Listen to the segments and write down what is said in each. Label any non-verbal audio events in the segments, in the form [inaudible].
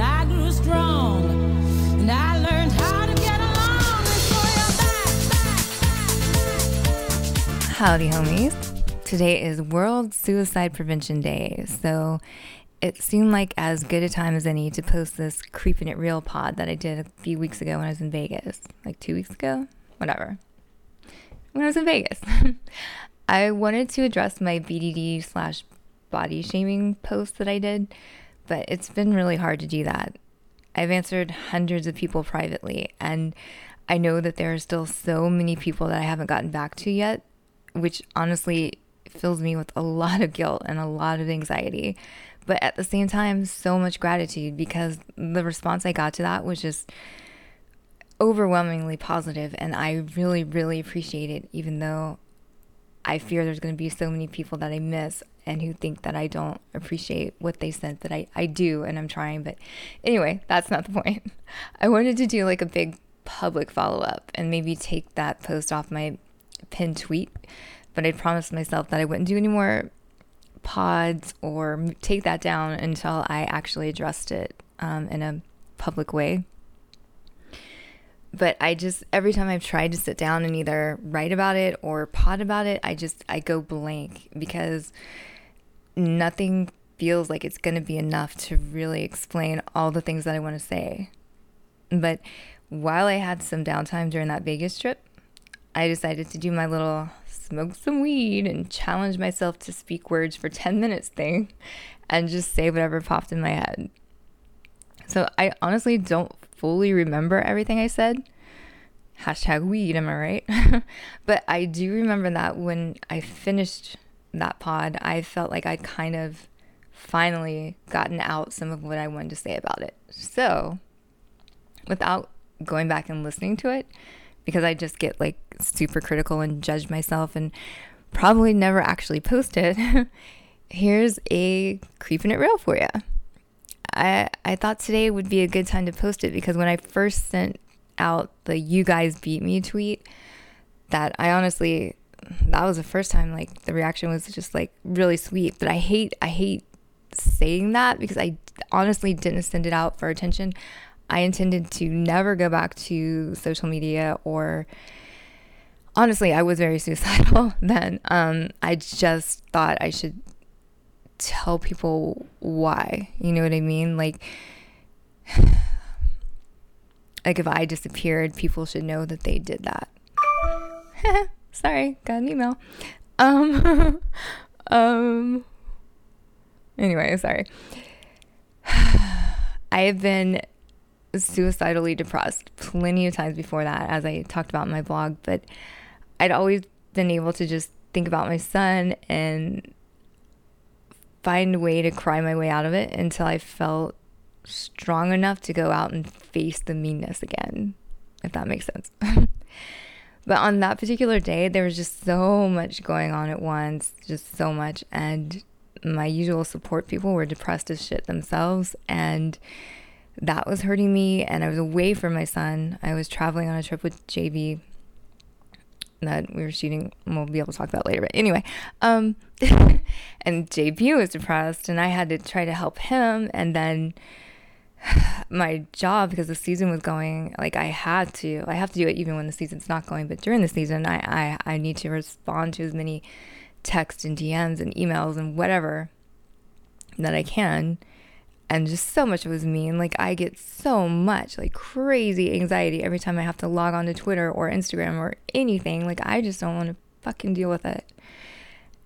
I grew strong, and I learned how to get along. Howdy, homies. Today is World Suicide Prevention Day, so it seemed like as good a time as any to post this Creeping It Real pod that I did a few weeks ago when I was in Vegas. Like two weeks ago? Whatever. When I was in Vegas. [laughs] I wanted to address my BDD slash body shaming post that I did, but it's been really hard to do that. I've answered hundreds of people privately, and I know that there are still so many people that I haven't gotten back to yet, which honestly fills me with a lot of guilt and a lot of anxiety. But at the same time, so much gratitude because the response I got to that was just overwhelmingly positive, and I really, really appreciate it, even though I fear there's going to be so many people that I miss and who think that I don't appreciate what they sent that I, I do and I'm trying. But anyway, that's not the [laughs] point. I wanted to do like a big public follow up and maybe take that post off my pinned tweet. But I promised myself that I wouldn't do any more pods or take that down until I actually addressed it um, in a public way but I just every time I've tried to sit down and either write about it or pod about it, I just I go blank because nothing feels like it's going to be enough to really explain all the things that I want to say. But while I had some downtime during that Vegas trip, I decided to do my little smoke some weed and challenge myself to speak words for 10 minutes thing and just say whatever popped in my head. So I honestly don't fully remember everything I said. Hashtag weed, am I right? [laughs] but I do remember that when I finished that pod, I felt like I'd kind of finally gotten out some of what I wanted to say about it. So, without going back and listening to it, because I just get like super critical and judge myself and probably never actually post it, [laughs] here's a creeping it real for you. I, I thought today would be a good time to post it because when I first sent out the you guys beat me tweet, that I honestly that was the first time like the reaction was just like really sweet. But I hate I hate saying that because I honestly didn't send it out for attention. I intended to never go back to social media or honestly, I was very [laughs] suicidal then. Um, I just thought I should tell people why. You know what I mean? Like, [sighs] like if I disappeared, people should know that they did that. [laughs] Sorry, got an email. Um, [laughs] um. Anyway, sorry. [sighs] I have been suicidally depressed plenty of times before that, as I talked about in my blog, but I'd always been able to just think about my son and find a way to cry my way out of it until I felt strong enough to go out and face the meanness again, if that makes sense. [laughs] but on that particular day, there was just so much going on at once, just so much. And my usual support people were depressed as shit themselves. And that was hurting me. And I was away from my son. I was traveling on a trip with JB that we were shooting we'll be able to talk about later but anyway um [laughs] and jb was depressed and i had to try to help him and then my job because the season was going like i had to i have to do it even when the season's not going but during the season i i, I need to respond to as many texts and dms and emails and whatever that i can and just so much was mean. Like I get so much like crazy anxiety every time I have to log on to Twitter or Instagram or anything. Like I just don't want to fucking deal with it.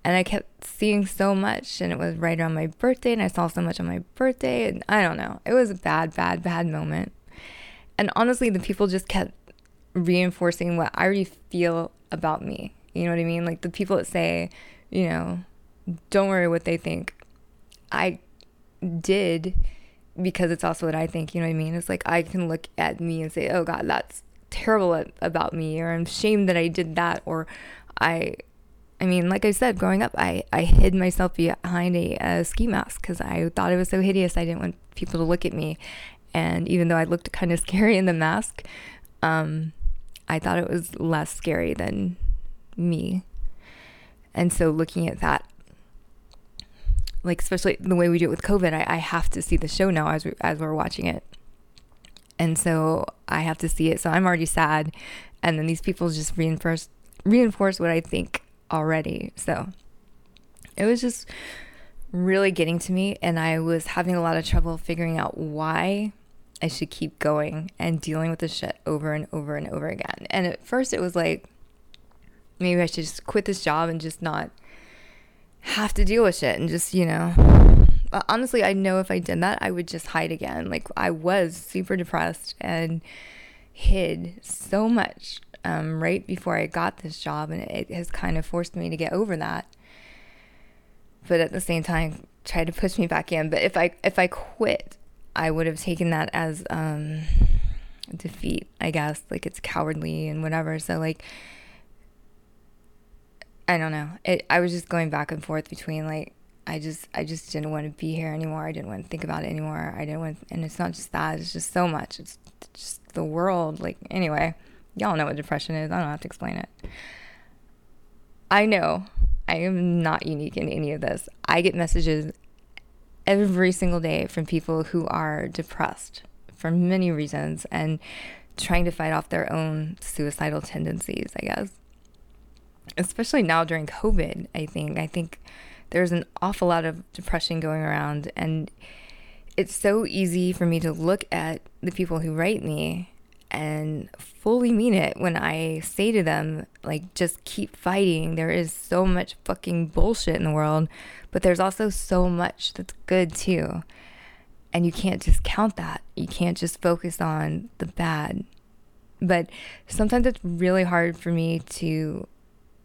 And I kept seeing so much and it was right around my birthday and I saw so much on my birthday and I don't know. It was a bad, bad, bad moment. And honestly, the people just kept reinforcing what I already feel about me. You know what I mean? Like the people that say, you know, don't worry what they think. I did because it's also what I think, you know what I mean? It's like I can look at me and say, "Oh god, that's terrible about me," or "I'm ashamed that I did that," or I I mean, like I said, growing up, I, I hid myself behind a, a ski mask because I thought it was so hideous. I didn't want people to look at me. And even though I looked [laughs] kind of scary in the mask, um, I thought it was less scary than me. And so looking at that like especially the way we do it with COVID, I, I have to see the show now as we, as we're watching it, and so I have to see it. So I'm already sad, and then these people just reinforce reinforce what I think already. So it was just really getting to me, and I was having a lot of trouble figuring out why I should keep going and dealing with this shit over and over and over again. And at first, it was like maybe I should just quit this job and just not have to deal with shit and just, you know. But honestly, I know if I did that, I would just hide again. Like, I was super depressed and hid so much um, right before I got this job, and it has kind of forced me to get over that. But at the same time, try to push me back in. But if I if I quit, I would have taken that as um, defeat. I guess like it's cowardly and whatever. So like I don't know. It, I was just going back and forth between like I just I just didn't want to be here anymore. I didn't want to think about it anymore. I didn't want and it's not just that. It's just so much. It's just the world. Like anyway, y'all know what depression is. I don't have to explain it. I know I am not unique in any of this. I get messages every single day from people who are depressed for many reasons and trying to fight off their own suicidal tendencies, I guess especially now during COVID, I think. I think there's an awful lot of depression going around, and it's so easy for me to look at the people who write me and fully mean it when I say to them, like, just keep fighting. There is so much fucking bullshit in the world, but there's also so much that's good too. And you can't just count that. You can't just focus on the bad. But sometimes it's really hard for me to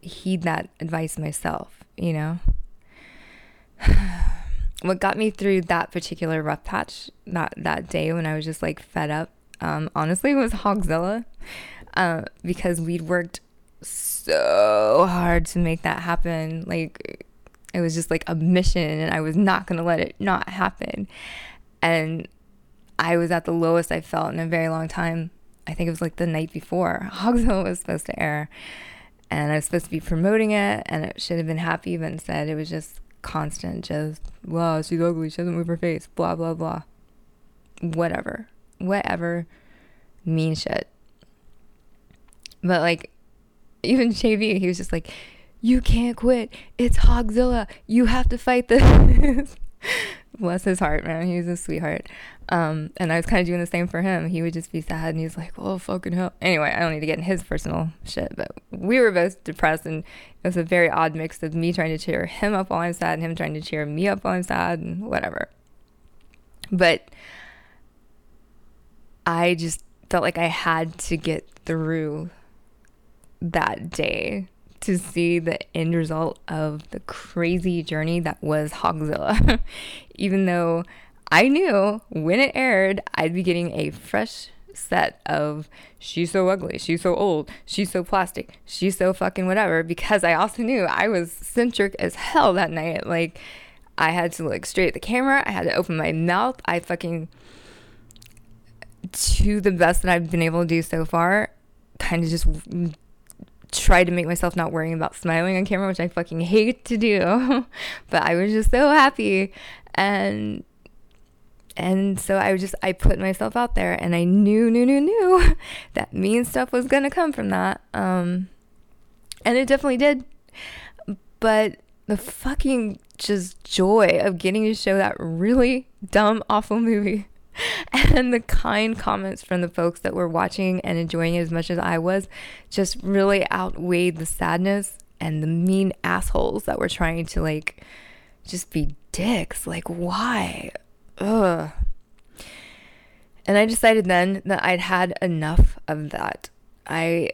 heed that advice myself, you know? [sighs] what got me through that particular rough patch that, that day when I was just like fed up, um, honestly, was Hogzilla. Uh, because we'd worked so hard to make that happen. Like, it was just like a mission, and I was not going to let it not happen. And I was at the lowest I felt in a very long time. I think it was like the night before Hogzilla [laughs] was supposed to air and I was supposed to be promoting it, and it should have been happy, but instead it was just constant, just wow, she's ugly, she doesn't move her face, blah blah blah, whatever, whatever, mean shit. But like, even [laughs] JB, he was just like, "You can't quit. It's Hogzilla. You have to fight this." [laughs] Bless his heart, man. He was a sweetheart. Um, and I was kind of doing the same for him. He would just be sad and he's like, oh, fucking hell. Anyway, I don't need to get in his personal shit, but we were both depressed and it was a very odd mix of me trying to cheer him up while I'm sad and him trying to cheer me up while I'm sad and whatever. But I just felt like I had to get through that day to see the end result of the crazy journey that was Hogzilla. [laughs] Even though I knew when it aired, I'd be getting a fresh set of she's so ugly, she's so old, she's so plastic, she's so fucking whatever, because I also knew I was centric as hell that night. Like, I had to look straight at the camera, I had to open my mouth. I fucking, to the best that I've been able to do so far, kind of just try to make myself not worrying about smiling on camera, which I fucking hate to do. [laughs] but I was just so happy. And and so I just I put myself out there and I knew, knew, knew, knew [laughs] that mean stuff was gonna come from that. Um and it definitely did. But the fucking just joy of getting to show that really dumb, awful [laughs] movie [laughs] and the kind comments from the folks that were watching and enjoying it as much as I was just really outweighed the sadness and the mean assholes that were trying to like just be dicks. Like, why? Ugh. And I decided then that I'd had enough of that. I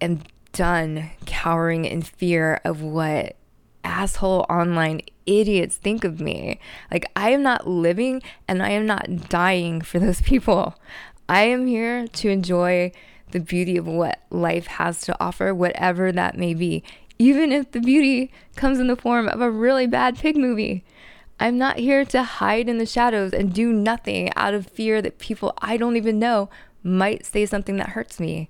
am done cowering in fear of what asshole online idiots think of me. Like, I am not living and I am not dying for those [laughs] people. I am here to enjoy the beauty of what life has to offer, whatever that may be, even if the beauty comes in the form of a really bad pig movie. I'm not here to hide in the shadows and do nothing out of fear that people I don't even know might say something that hurts me.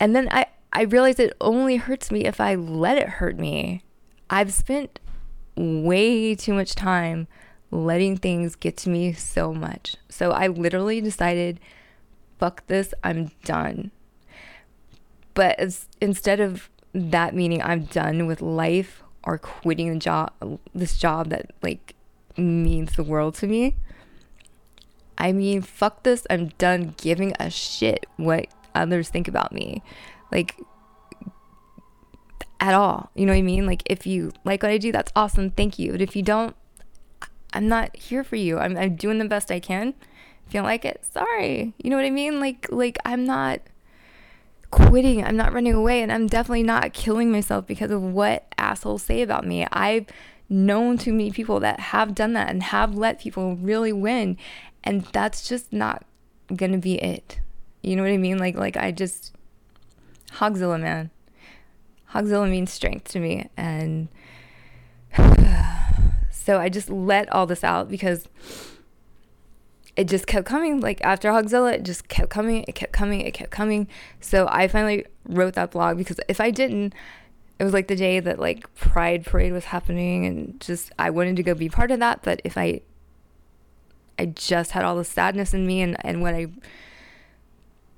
And then I, I realize it only hurts me if I let it hurt me. I've spent way too much time letting things get to me so much. So I literally decided, fuck this, I'm done. But as, instead of that meaning I'm done with life or quitting the job, this job that like means the world to me, I mean, fuck this, I'm done giving a shit what others think about me. Like, at all. You know what I mean? Like, if you like what I do, that's awesome. Thank you. But if you don't, I'm not here for you. I'm, I'm doing the best I can. If you don't like it, sorry. You know what I mean? Like, like I'm not quitting. I'm not running away, and I'm definitely not killing myself because of what assholes say about me. I've known too many people that have done that and have let people really win, and that's just not gonna be it. You know what I mean? Like, like I just Hogzilla, man. Hogzilla means strength to me, and [sighs] so I just let all this out because it just kept coming. Like after Hogzilla, it just kept coming, it kept coming, it kept coming. So I finally wrote that blog because if I didn't, it was like the day that like Pride Parade was happening, and just I wanted to go be part of that. But if I, I just had all the sadness in me, and and what I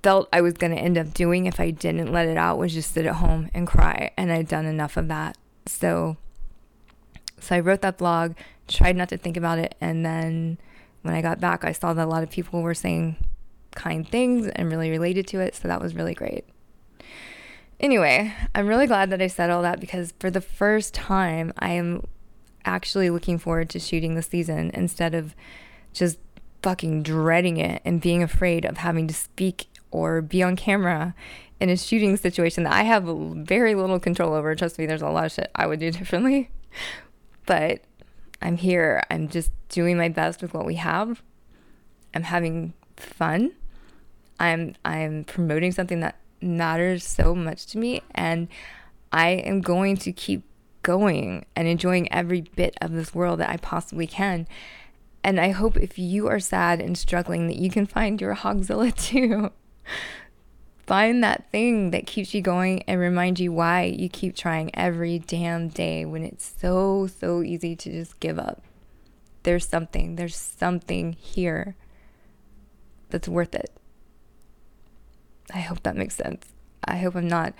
felt I was going to end up doing if I didn't let it out was just sit at home and cry. And I'd done enough of that. So, so I wrote that blog, tried not to think about it. And then when I got back, I saw that a lot of people were saying kind things and really related to it. So that was really great. Anyway, I'm really glad that I said all that because for the first time, I am actually looking forward to shooting the season instead of just fucking dreading it and being afraid of having to speak or be on camera in a shooting situation that I have very little control over. Trust me, there's a lot of shit I would do [laughs] differently. But I'm here. I'm just doing my best with what we have. I'm having fun. I'm I'm promoting something that matters so much to me and I am going to keep going and enjoying every bit of this world that I possibly can. And I hope if you are sad and struggling that you can find your Hogzilla [laughs] too. Find that thing that keeps you going and remind you why you keep trying every damn day when it's so, so easy to just give up. There's something, there's something here that's worth it. I hope that makes sense. I hope I'm not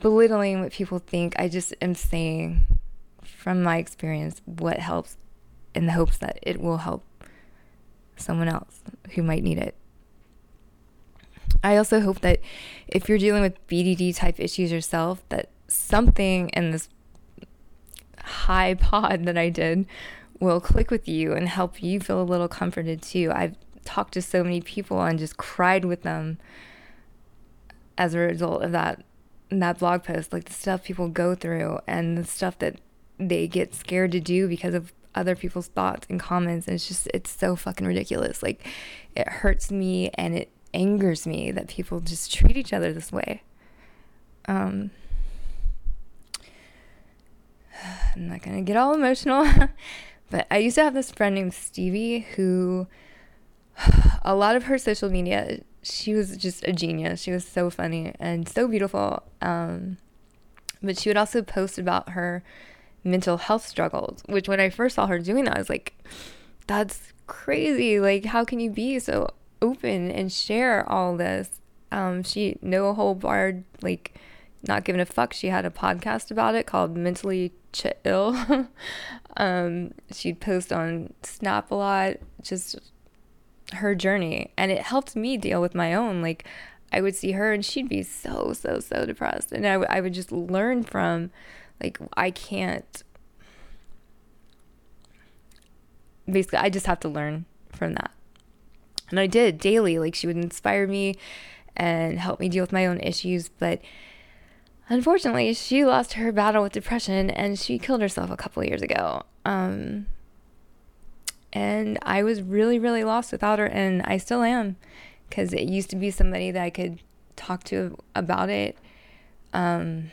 belittling what people think. I just am saying from my experience what helps in the hopes that it will help someone else who might need it. I also hope that if you're dealing with BDD type issues yourself, that something in this high [laughs] pod that I did will click with you and help you feel a little comforted too. I've talked to so many people and just cried with them as a result of that that blog post, like the stuff people go through and the stuff that they get scared to do because of other people's thoughts and comments. And it's just it's so fucking ridiculous. Like it hurts me and it angers me that people just treat each other this way. Um, [sighs] I'm not gonna get all emotional, [laughs] but I used to have this friend named Stevie who, [sighs] a lot of her social media, she was just a genius. She was so funny and so beautiful. Um, but she would also post about her mental health struggles, which when I first saw her doing that, I was like, that's crazy. Like, how can you be so open and share all this. Um, she no whole barred, like not giving a fuck. She had a podcast about it called Mentally Chill. [laughs] um, she'd post on Snap a lot, just her journey, and it helped me deal with my own. Like I would see her, and she'd be so so so depressed, and I, w- I would just learn from, like I can't. Basically, I just have to learn from that. And I did daily. Like she would inspire me and help me deal with my own issues. But unfortunately, she lost her battle with depression and she killed herself a couple years ago. Um, and I was really, really lost without her. And I still am because it used to be somebody that I could talk to about it. Um,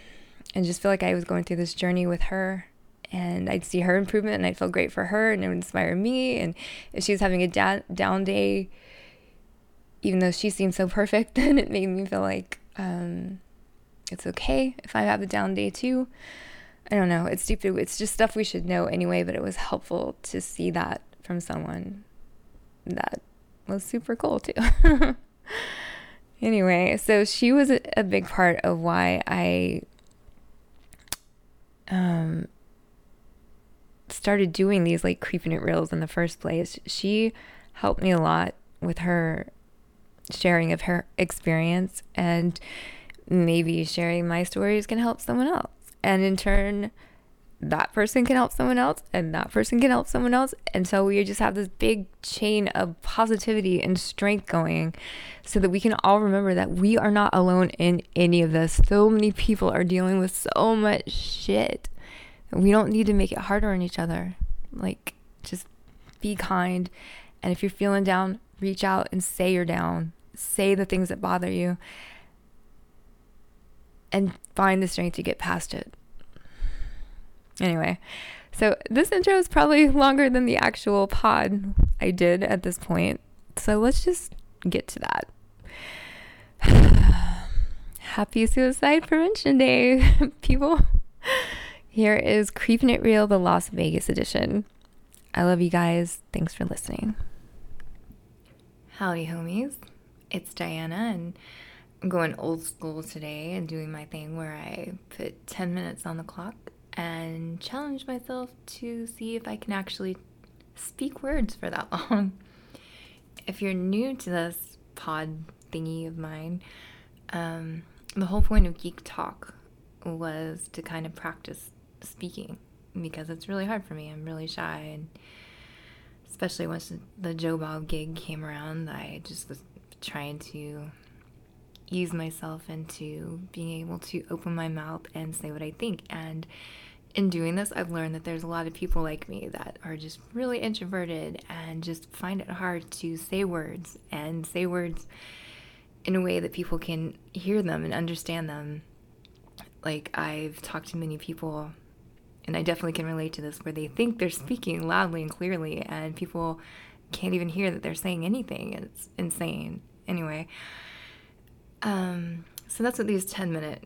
and just feel like I was going through this journey with her and I'd see her improvement and I'd feel great for her and it would inspire me. And if she was having a da- down day, even though she seemed so perfect, [laughs] then it made me feel like um, it's okay if I have a down day too. I don't know. It's stupid. It's just stuff we should know anyway, but it was helpful to see that from someone that was super cool too. [laughs] anyway, so she was a, big part of why I um started doing these like creeping it reels in the first place. She helped me a lot with her sharing of her experience and maybe sharing my stories can help someone else. And in turn, that person can help someone else and that person can help someone else. And so we just have this big chain of positivity and strength going so that we can all remember that we are not alone in any of this. So many people are dealing with so much shit. We don't need to make it harder on each other. Like, just be kind. And if you're feeling down, reach out and say you're down. Say the things that bother you and find the strength to get past it. Anyway, so this intro is probably longer than the actual pod I did at this point. So let's just get to that. [sighs] Happy Suicide Prevention Day, [laughs] people. Here is Creeping It Real, the Las Vegas edition. I love you guys. Thanks for listening. Howdy, homies. It's Diana, and I'm going old school today and doing my thing where I put 10 minutes on the clock and challenge myself to see if I can actually speak words for that [laughs] long. If you're new to this pod thingy of mine, um, the whole point of Geek Talk was to kind of practice speaking because it's really hard for me. I'm really shy, and especially once the Joe Bob gig came around, I just was trying to ease myself into being able to open my mouth and say what I think. And in doing this, I've learned that there's a lot of people like me that are just really introverted and just find it hard to say words and say words in a way that people can hear them and understand them. Like, I've talked to many people, and I definitely can relate to this, where they think they're speaking loudly and clearly, and people can't even hear that they're saying anything. It's insane. Anyway, um, so that's what these 10 minute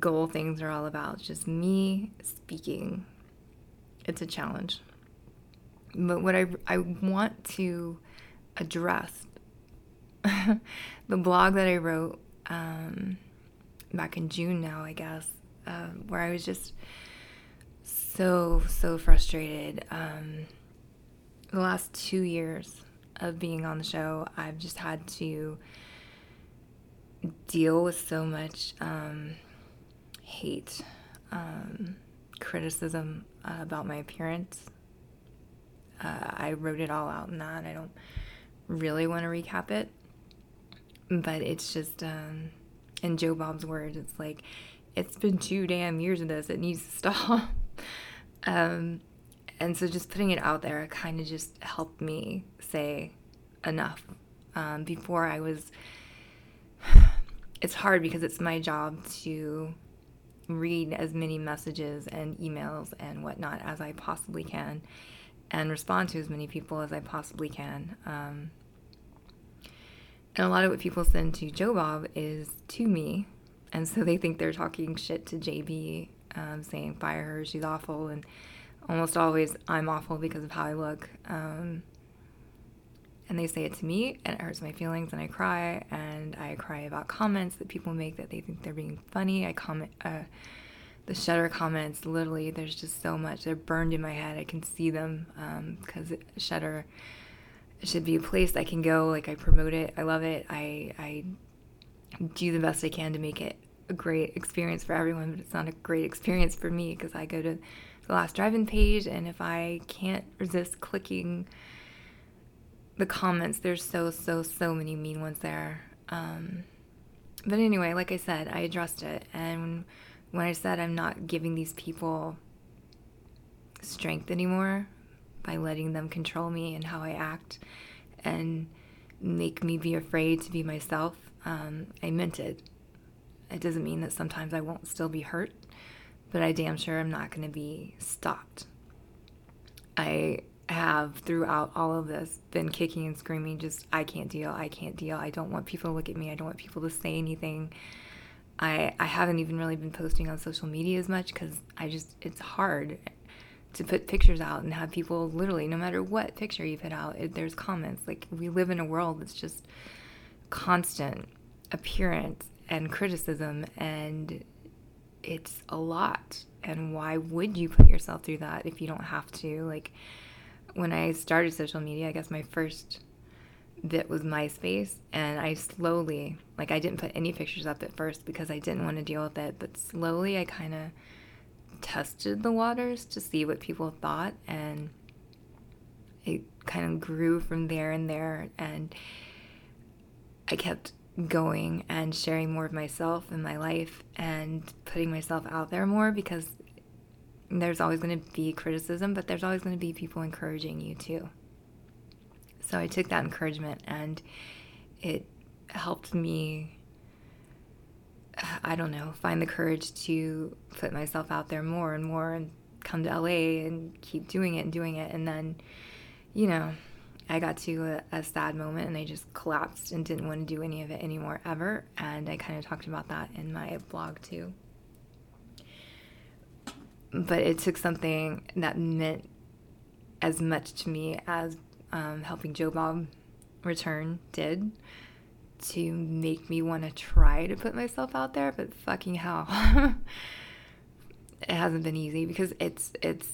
goal things are all about. just me speaking. It's a challenge. But what I, I want to address, [laughs] the blog that I wrote um, back in June now, I guess, uh, where I was just so, so frustrated. Um, the last two years of being on the show, I've just had to deal with so much um, hate, um, criticism uh, about my appearance. Uh, I wrote it all out in that. I don't really want to recap it, but it's just, um, in Joe Bob's words, it's like, it's been two damn years of this. It needs to stop. [laughs] and so just putting it out there kind of just helped me say enough. Um, before I was it's hard because it's my job to read as many messages and emails and whatnot as I possibly can and respond to as many people as I possibly can. Um, and a lot of what people send to Joe Bob is to me. And so they think they're talking shit to JB, um, saying, fire her, she's awful. And almost always I'm awful because of how I look. Um, and they say it to me and it hurts my feelings and I cry and I cry about comments that people make that they think they're being funny. I comment uh, the Shudder comments literally there's just so much they're burned in my head. I can see them because um, Shudder should be a place I can go like I promote it. I love it. I I do the best I can to make it a great experience for everyone, but it's not a great experience for me because I go to the last drive-in page and if I can't resist clicking the comments, there's so, so, so many mean ones there. Um, but anyway, like I said, I addressed it. And when I said I'm not giving these people strength anymore by letting them control me and how I act and make me be afraid to be myself, um, I meant it. It doesn't mean that sometimes I won't still be hurt, but I damn sure I'm not going to be stopped. I have throughout all of this been kicking and screaming just I can't deal, I can't deal. I don't want people to look at me. I don't want people to say anything. I I haven't even really been posting on social media as much cuz I just it's hard to put pictures out and have people literally no matter what picture you put out it, there's comments like we live in a world that's just constant appearance and criticism and it's a lot. And why would you put yourself through that if you don't have to? Like when i started social media i guess my first bit was myspace and i slowly like i didn't put any pictures up at first because i didn't want to deal with it but slowly i kind of tested the waters to see what people thought and it kind of grew from there and there and i kept going and sharing more of myself and my life and putting myself out there more because there's always going to be criticism, but there's always going to be people encouraging you too. So I took that encouragement and it helped me, I don't know, find the courage to put myself out there more and more and come to LA and keep doing it and doing it. And then, you know, I got to a, a, sad moment and I just collapsed and didn't want to do any of it anymore ever. And I kind of talked about that in my blog too. But it took something that meant as much to me as um, helping Joe Bob return did to make me want to try to put myself out there. But fucking hell, [laughs] it hasn't been easy because it's it's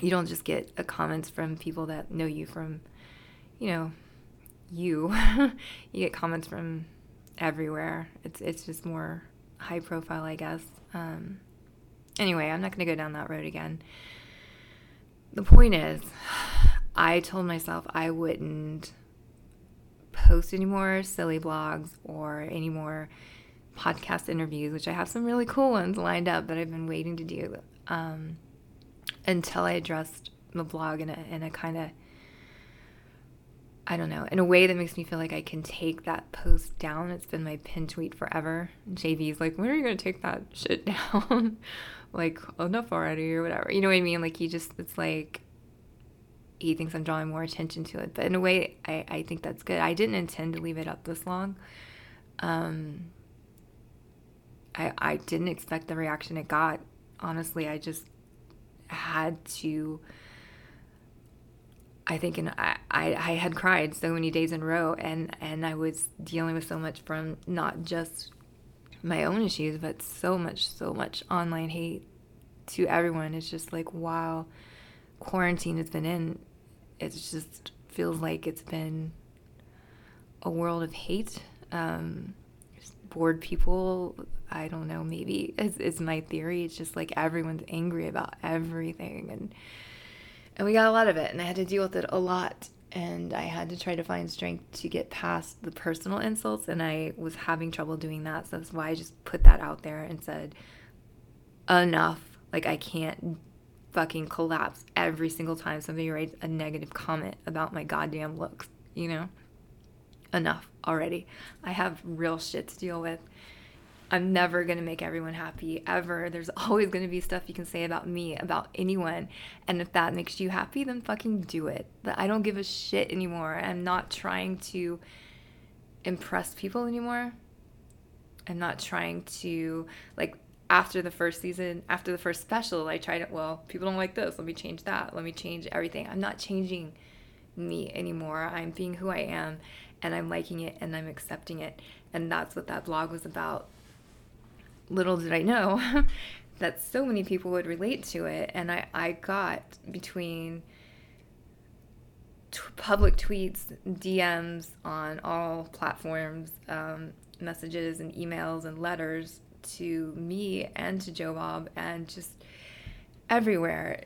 you don't just get comments from people that know you from, you know, you. [laughs] you get comments from everywhere. It's it's just more high profile, I guess. Um, anyway, I'm not going to go down that road again. The point is, I told myself I wouldn't post any more silly blogs or any more podcast interviews, which I have some really cool ones lined up that I've been waiting to do. Um, until I addressed the blog in a, in a kind of, I don't know, in a way that makes me feel like I can take that post down. It's been my pin tweet forever. JB's like, when are you going to take that [laughs] shit down? [laughs] like, enough already or whatever. You know what I mean? Like, he just, it's like, he thinks I'm drawing more attention to it. But in a way, I, I think that's good. I didn't intend to leave it up this long. Um, I, I didn't expect the reaction it got. Honestly, I just had to I think and I, I, I had cried so many days in a row and, and I was dealing with so much from not just my own issues, but so much, so much online hate to everyone. It's just like wow, quarantine has been in, it just feels like it's been a world of hate. Um, bored people I don't know, maybe it's, my theory. It's just like everyone's angry about everything, and and we got a lot of it, and I had to deal with it a lot, and I had to try to find strength to get past the personal insults, and I was having trouble doing that. So that's why I just put that out there and said, enough. Like I can't fucking collapse every single time somebody writes a negative comment about my goddamn looks. You know, enough already. I have real shit to deal with I'm never going to make everyone happy ever. There's [laughs] always going to be stuff you can say about me, about anyone. And if that makes you happy, then fucking do it. But I don't give a shit anymore. I'm not trying to impress people anymore. I'm not trying to, like, after the first season, after the first special, I tried it. Well, people don't like this. Let me change that. Let me change everything. I'm not changing me anymore. I'm being who I am and I'm liking it and I'm accepting it. And that's what that blog was about little did I know [laughs] that so many people would relate to it. And I, I got between t- public tweets, DMs on all platforms, um, messages and emails and letters to me and to Joe Bob and just everywhere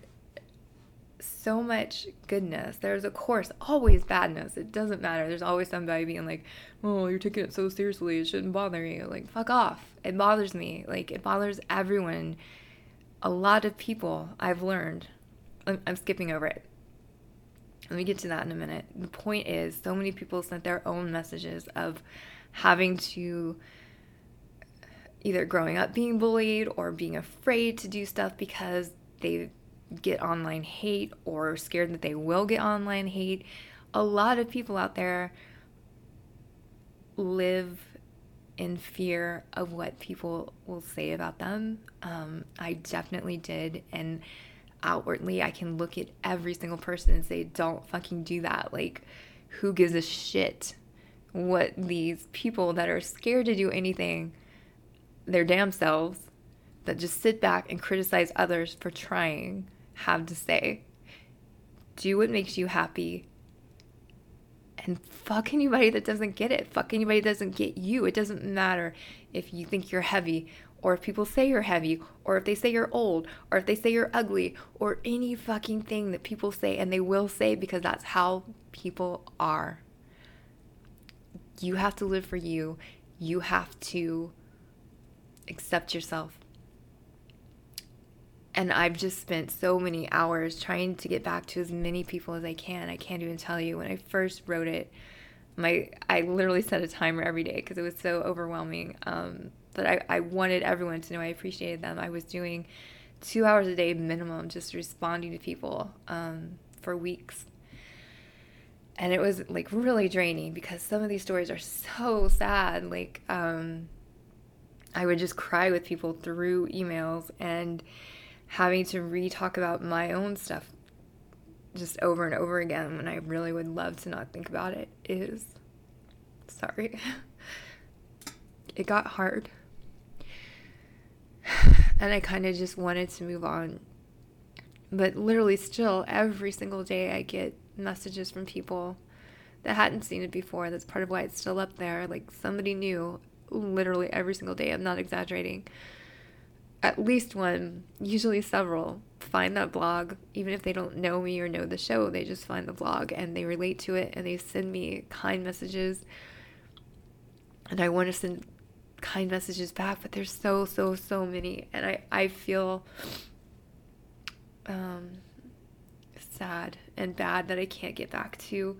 so much goodness. There's, of course, always badness. It doesn't matter. There's always somebody being like, oh, you're taking it so seriously. It shouldn't bother you. Like, fuck off. It bothers me. Like, it bothers everyone. A lot of people I've learned. I'm, I'm skipping over it. Let me get to that in a minute. The point is, so many people sent their own messages of having to either growing up being bullied or being afraid to do stuff because they get online hate or scared that they will get online hate. A lot of people out there live in fear of what people will say about them. Um, I definitely did. And outwardly, I can look at every single person and say, don't fucking do that. Like, who gives a shit what these people that are scared to do anything, their damn selves, that just sit back and criticize others for trying, have to say? Do what makes you happy and fuck anybody that doesn't get it. Fuck anybody that doesn't get you. It doesn't matter if you think you're heavy or if people say you're heavy or if they say you're old or if they say you're ugly or any fucking thing that people say and they will say because that's how people are. You have to live for you. You have to accept yourself. And I've just spent so many hours trying to get back to as many people as I can. I can't even tell you when I first wrote it. My I literally set a timer every day because it was so overwhelming. Um, but I, I wanted everyone to know I appreciated them. I was doing two hours a day minimum, just responding to people um, for weeks. And it was like really draining because some of these stories are so sad. Like, um, I would just cry with people through emails and having to re talk about my own stuff just over and over again when I really would love to not think about it is sorry. [laughs] it got hard. [sighs] And I kind of just wanted to move on. But literally, still, every single day, I get messages from people that hadn't seen it before. That's part of why it's still up there. Like somebody new, literally every single day. I'm not exaggerating at least one, usually several, find that blog, even if they don't know me or know the show, they just find the blog and they relate to it and they send me kind messages. And I want to send kind messages back, but there's so, so, so many. And I, I feel um, sad and bad that I can't get back to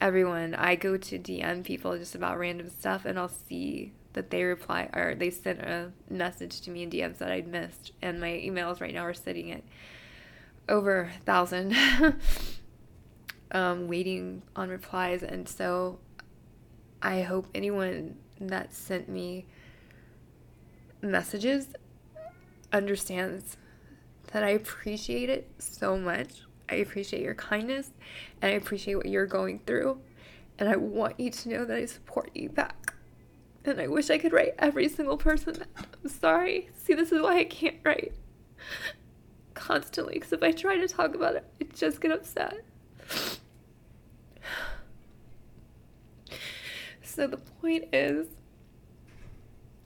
everyone. I go to DM people just about random stuff and I'll see that they reply or they sent a message to me in DMs that I'd missed, and my emails right now are sitting at over a thousand, [laughs] um, waiting on replies. And so, I hope anyone that sent me messages understands that I appreciate it so much. I appreciate your kindness and I appreciate what you're going through. And I want you to know that I support you back. And I wish I could write every single person. I'm sorry. See, this is why I can't write constantly. Because if I try to talk about it, I just get upset. So the point is,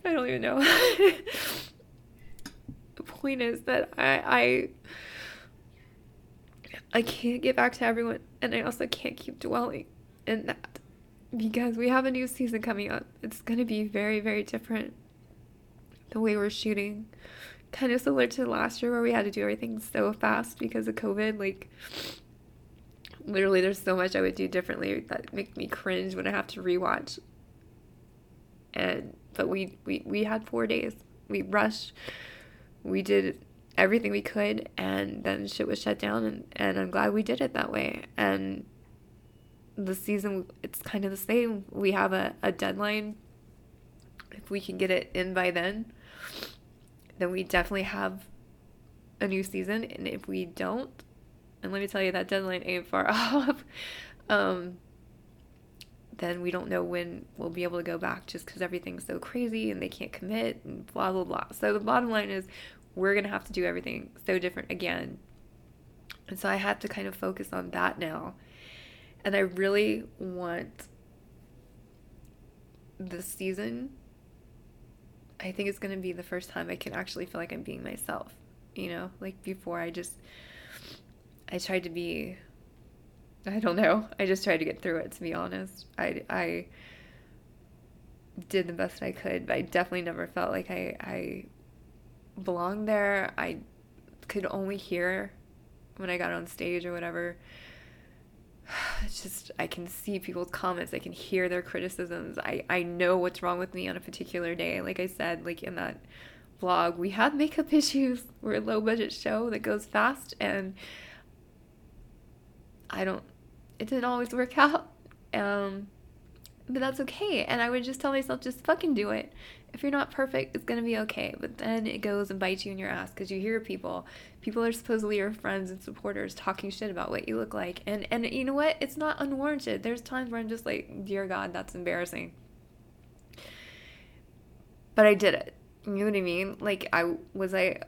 I don't even know. [laughs] the point is that I, I I can't get back to everyone, and I also can't keep dwelling in that because we have a new season coming up. It's going to be very, very different. The way we're shooting, kind of similar to last year where we had to do everything so fast because of COVID. Like, literally, there's so much I would do differently that make me cringe when I have to rewatch. And but we we we had four days. We rushed. We did everything we could, and then shit was shut down. And and I'm glad we did it that way. And the season it's kind of the same. We have a, a deadline. If we can get it in by then then we definitely have a new season. And if we don't and let me tell you that deadline ain't far [laughs] off um, then we don't know when we'll be able to go back just because everything's so crazy and they can't commit and blah blah blah. So the bottom line is we're gonna have to do everything so different again. And so i have to kind of focus on that now and I really want this season. I think it's going to be the first time I can actually feel like I'm being myself. You know, like before I just, I tried to be, I don't know. I just tried to get through it, to be honest. I, I did the best I could, but I definitely never felt like I, I belonged there. I could only hear when I got on stage or whatever [sighs] it's just I can see people's comments, I can hear their criticisms. I I know what's wrong with me on a particular day. Like I said, like in that vlog, we had makeup [laughs] issues. We're a low budget show that goes fast and I don't it didn't always work [laughs] out. Um but that's okay. And I would just tell myself, just fucking do it. If you're not perfect, it's gonna be okay. But then it goes and bites you in your ass because you hear people. People are supposedly your friends and supporters talking shit about what you look like. And and you know what? It's not unwarranted. There's times where I'm just like, dear God, that's embarrassing. But I did it. You know what I mean? Like I was I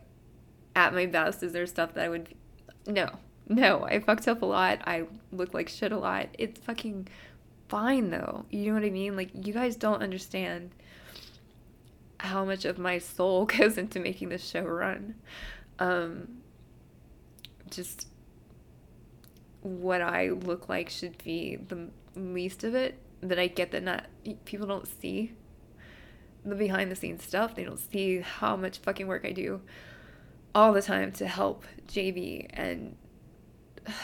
at my best? Is there stuff that I would No. No, I fucked up a lot. I look like shit a lot. It's fucking fine though. You know what I mean? Like you guys don't understand how much of my soul [laughs] goes into making this show run. Um just what I look like should be the least of it. That I get that not people don't see the behind the scenes stuff. They don't see how much fucking work I do all the time to help JB and [sighs]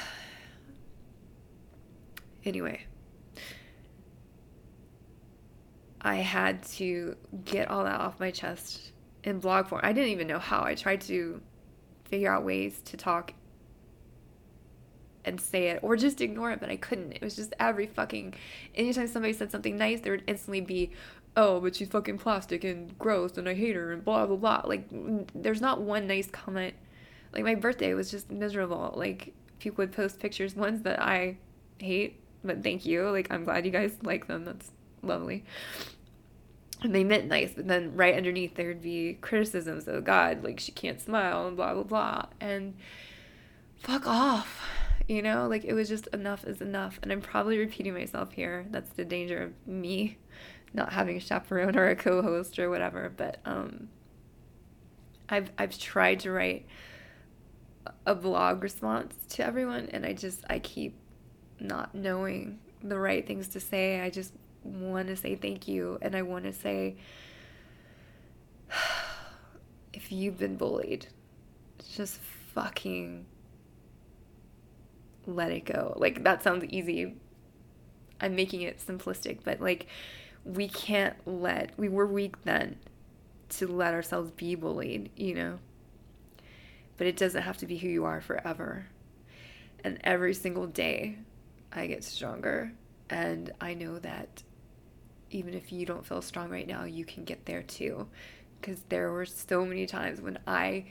anyway I had to get all that off my chest in blog form. I didn't even know how. I tried to figure out ways to talk and say it or just ignore it, but I couldn't. It was just every fucking anytime somebody said something nice, there would instantly be, oh, but she's fucking plastic and gross and I hate her and blah blah blah. Like there's not one nice comment. Like my birthday was just miserable. Like people would post pictures, ones that I hate, but thank you. Like I'm glad you guys like them. That's lovely. And they meant nice, but then right underneath there'd be criticisms of God, like she can't smile and blah blah blah. And fuck off. You know, like it was just enough is enough. And I'm probably repeating myself here. That's the danger of me not having a chaperone or a co-host or whatever. But um I've I've tried to write a blog response to everyone and I just I keep not knowing the right things to say. I just want to say thank you and I want to say [sighs] if you've been bullied, just fucking let it go. Like that sounds easy. I'm making it simplistic, but like we can't let we were weak then to let ourselves be bullied, you know. But it doesn't have to be who you are forever. And every single day I get stronger and I know that even if you don't feel strong right now, you can get there too. Because there were so many times when I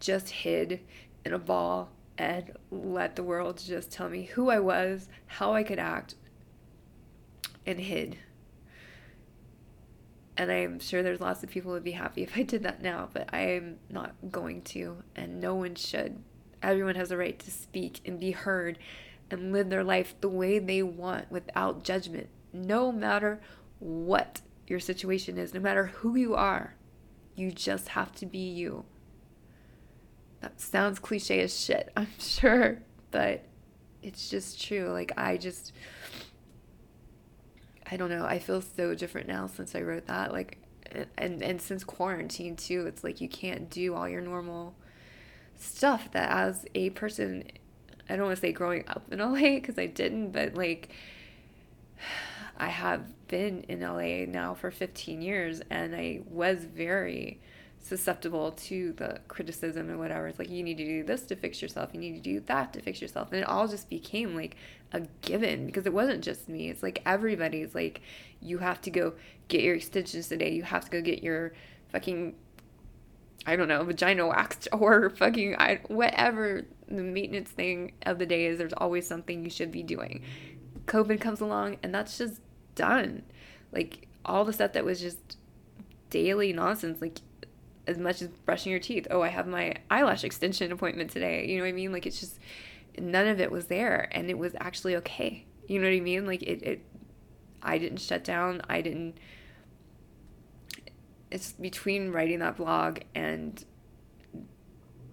just hid in a ball and let the world just tell me who I was, how I could act, and hid. And I'm sure there's lots of people who would be happy [laughs] if I did that now, but I am not going to, and no one should. Everyone has a right to speak and be heard and live their life the way they want without judgment, no matter what your situation is, no matter who you are. You just have to be you. That sounds cliche as shit, [laughs] I'm sure, but it's just true. Like, I just, I don't know. I feel so different now since I wrote that. Like, and, and since quarantine too, it's like you can't do all your normal stuff that as a person, I don't want to say growing up in LA because I didn't, but like, I have been in LA now for 15 years and I was very susceptible to the criticism and whatever. It's like you need to do this to fix yourself, you need to do that to fix yourself. And it all just became like a given because it wasn't just me. It's like everybody's like you have to go get your extensions today. You have to go get your fucking I don't know, vagina waxed [laughs] or fucking I whatever the maintenance thing of the day is, there's always something you should be doing. COVID comes along and that's just done. Like all the stuff that was just daily nonsense, like as much as brushing your teeth. Oh, I have my eyelash extension appointment today. You know what I mean? Like it's just none of it was there and it was actually okay. You know what I mean? Like it, it I didn't shut down. I didn't it's between writing that blog and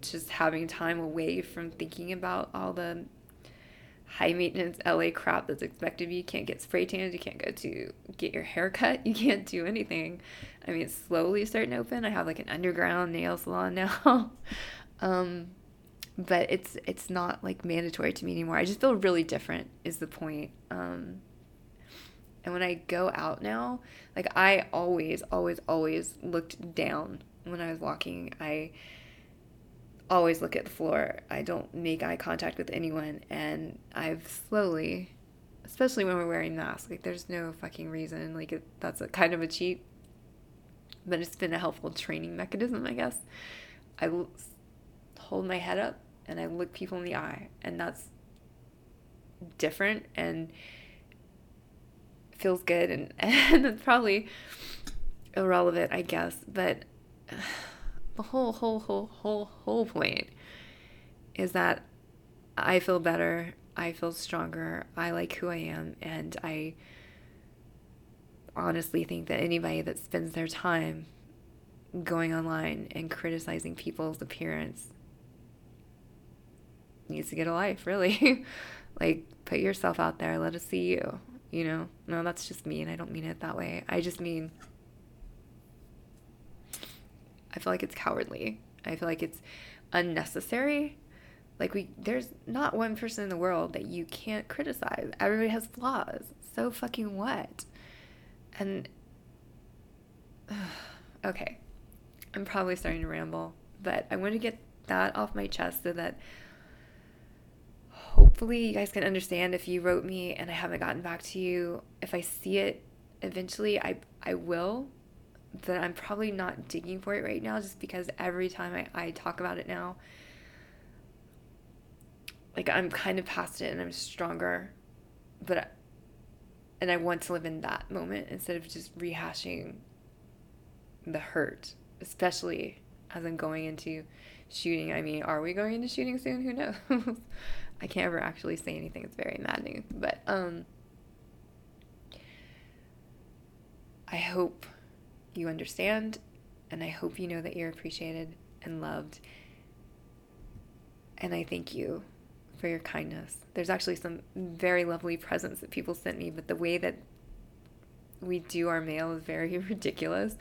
just having time away from thinking about all the high maintenance LA crap that's expected of you. You can't get spray tans, you can't go to get your hair cut, [laughs] you can't do anything. I mean, it's slowly starting to open. I have like an underground nail salon now. [laughs] um, but it's it's not like mandatory to me anymore. I just feel really different is the point. Um, and when I go out now, like I always always always looked down when I was walking. I always look at the floor. I don't make eye contact with anyone, and I've slowly, especially when we're wearing masks. Like, there's no fucking reason. Like, it, that's a kind of a cheat. But it's been a helpful training mechanism, I guess. I l- hold my head up and I look people in the eye, and that's different and feels good and, [laughs] and probably irrelevant, I guess. But the whole, whole, whole, whole, whole point is that I feel better. I feel stronger. I like who I am. And I honestly think that anybody that spends their time going online and criticizing people's appearance needs to get a life, really. [laughs] like, put yourself out there. Let us see you. You know? No, that's just me, and I don't mean it that way. I just mean I feel like it's cowardly. I feel like it's unnecessary. Like we there's not one person in the world that you can't criticize. Everybody has flaws. So fucking what? And [sighs] okay. I'm probably starting to ramble, but I want to get that off my chest so that hopefully you guys can understand if you wrote me and I haven't gotten back to you. If I see it eventually, I I will that I'm probably not digging for it right now just because every time I, I talk about it now, like I'm kind of past it and I'm stronger, but and I want to live in that moment instead of just rehashing the hurt, especially as I'm going into shooting. I mean, are we going into shooting soon? Who knows? [laughs] I can't ever actually say anything. It's very maddening, but um I hope you understand, and I hope you know that you're appreciated and loved. And I thank you for your kindness. There's actually some very lovely presents that people sent me, but the way that we do our mail is very [laughs] ridiculous.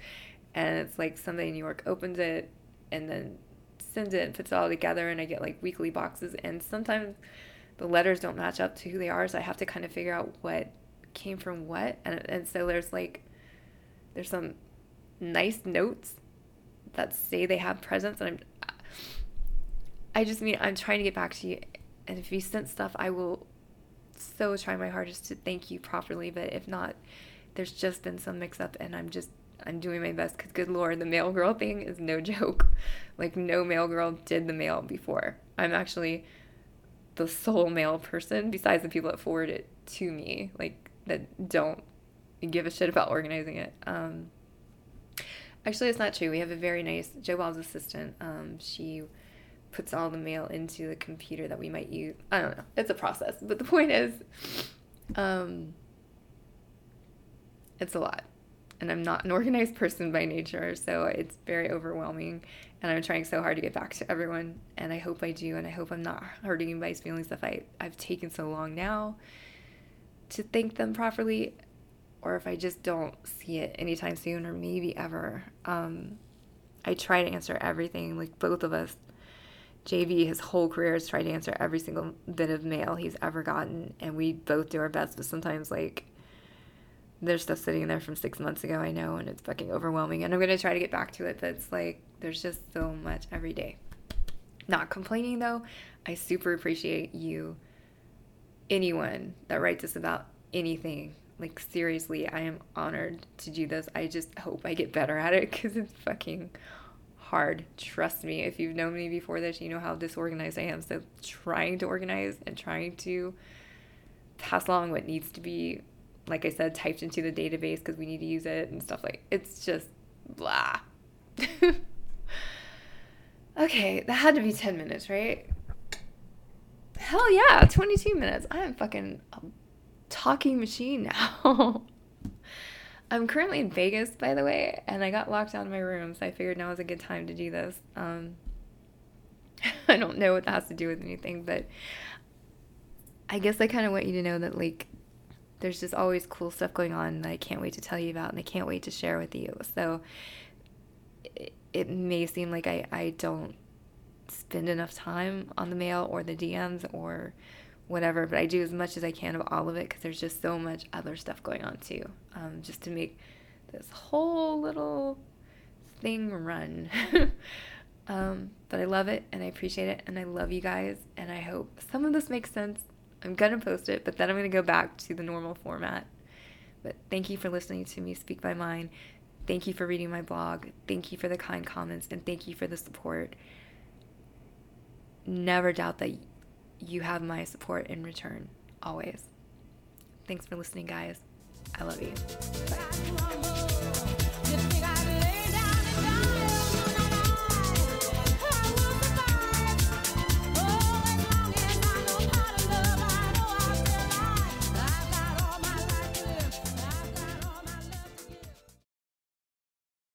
And it's like somebody in New York opens it and then sends it and puts it all together, and I get like weekly boxes. And sometimes the letters don't match up to who they are, so I have to kind of figure out what came from what. And, and so there's like, there's some nice notes that say they have presents and I'm I just mean I'm trying to get back to you and if you sent stuff I will so try my hardest to thank you properly but if not there's just been some mix up and I'm just I'm doing my best because good lord the mail girl thing is no [laughs] joke. Like no mail girl did the mail before. I'm actually the sole mail person besides the people that forward it to me like that don't give a shit about organizing it. Um Actually, it's not true. We have a very nice Joe Bob's assistant. Um, she puts all the mail into the computer that we might use. I don't know. It's a process, but the point is, um, it's a lot, and I'm not an organized person by nature, so it's very overwhelming. And I'm trying so hard to get back to everyone, and I hope I do, and I hope I'm not hurting anybody's feelings if I I've taken so long now to thank them properly or if I just don't see it anytime soon or maybe ever. Um, I try to answer everything, like both of us. JB, his whole career has tried to answer every single bit of mail he's ever gotten, and we both do our best, but sometimes, like, there's stuff sitting there from six months ago, I know, and it's fucking overwhelming. And I'm to try to get back to it, but it's like, there's just so much every day. Not complaining, though. I super appreciate you, anyone that writes us about anything like, seriously, I am honored to do this. I just hope I get better at it because it's fucking hard. Trust me. If you've known me before this, you know how disorganized I am. So, trying to organize and trying to pass along what needs to be, like I said, typed into the database because we need to use it and stuff like it's just blah. [laughs] okay, that had to be 10 minutes, right? Hell yeah, 22 minutes. I am fucking talking machine now. [laughs] I'm currently in Vegas, by the way, and I got locked out of my room, so I figured now is a good time to do this. Um, [laughs] I don't know what that has to do with anything, but I guess I kind of want you to know that, like, there's just always cool stuff going on that I can't wait to tell you about and I can't wait to share with you. So it, it may seem like I, I don't spend enough time on the mail or the DMs or whatever, but I do as much as I can of all of it because there's just so much other stuff going on too, um, just to make this whole little thing run. [laughs] um, but I love it and I appreciate it and I love you guys and I hope some of this makes sense. I'm gonna post it, but then I'm gonna go back to the normal format. But thank you for listening to me speak my mind. Thank you for reading my blog. Thank you for the kind comments and thank you for the support. Never doubt that you have my support in return always. Thanks for listening, guys. I love you. Bye.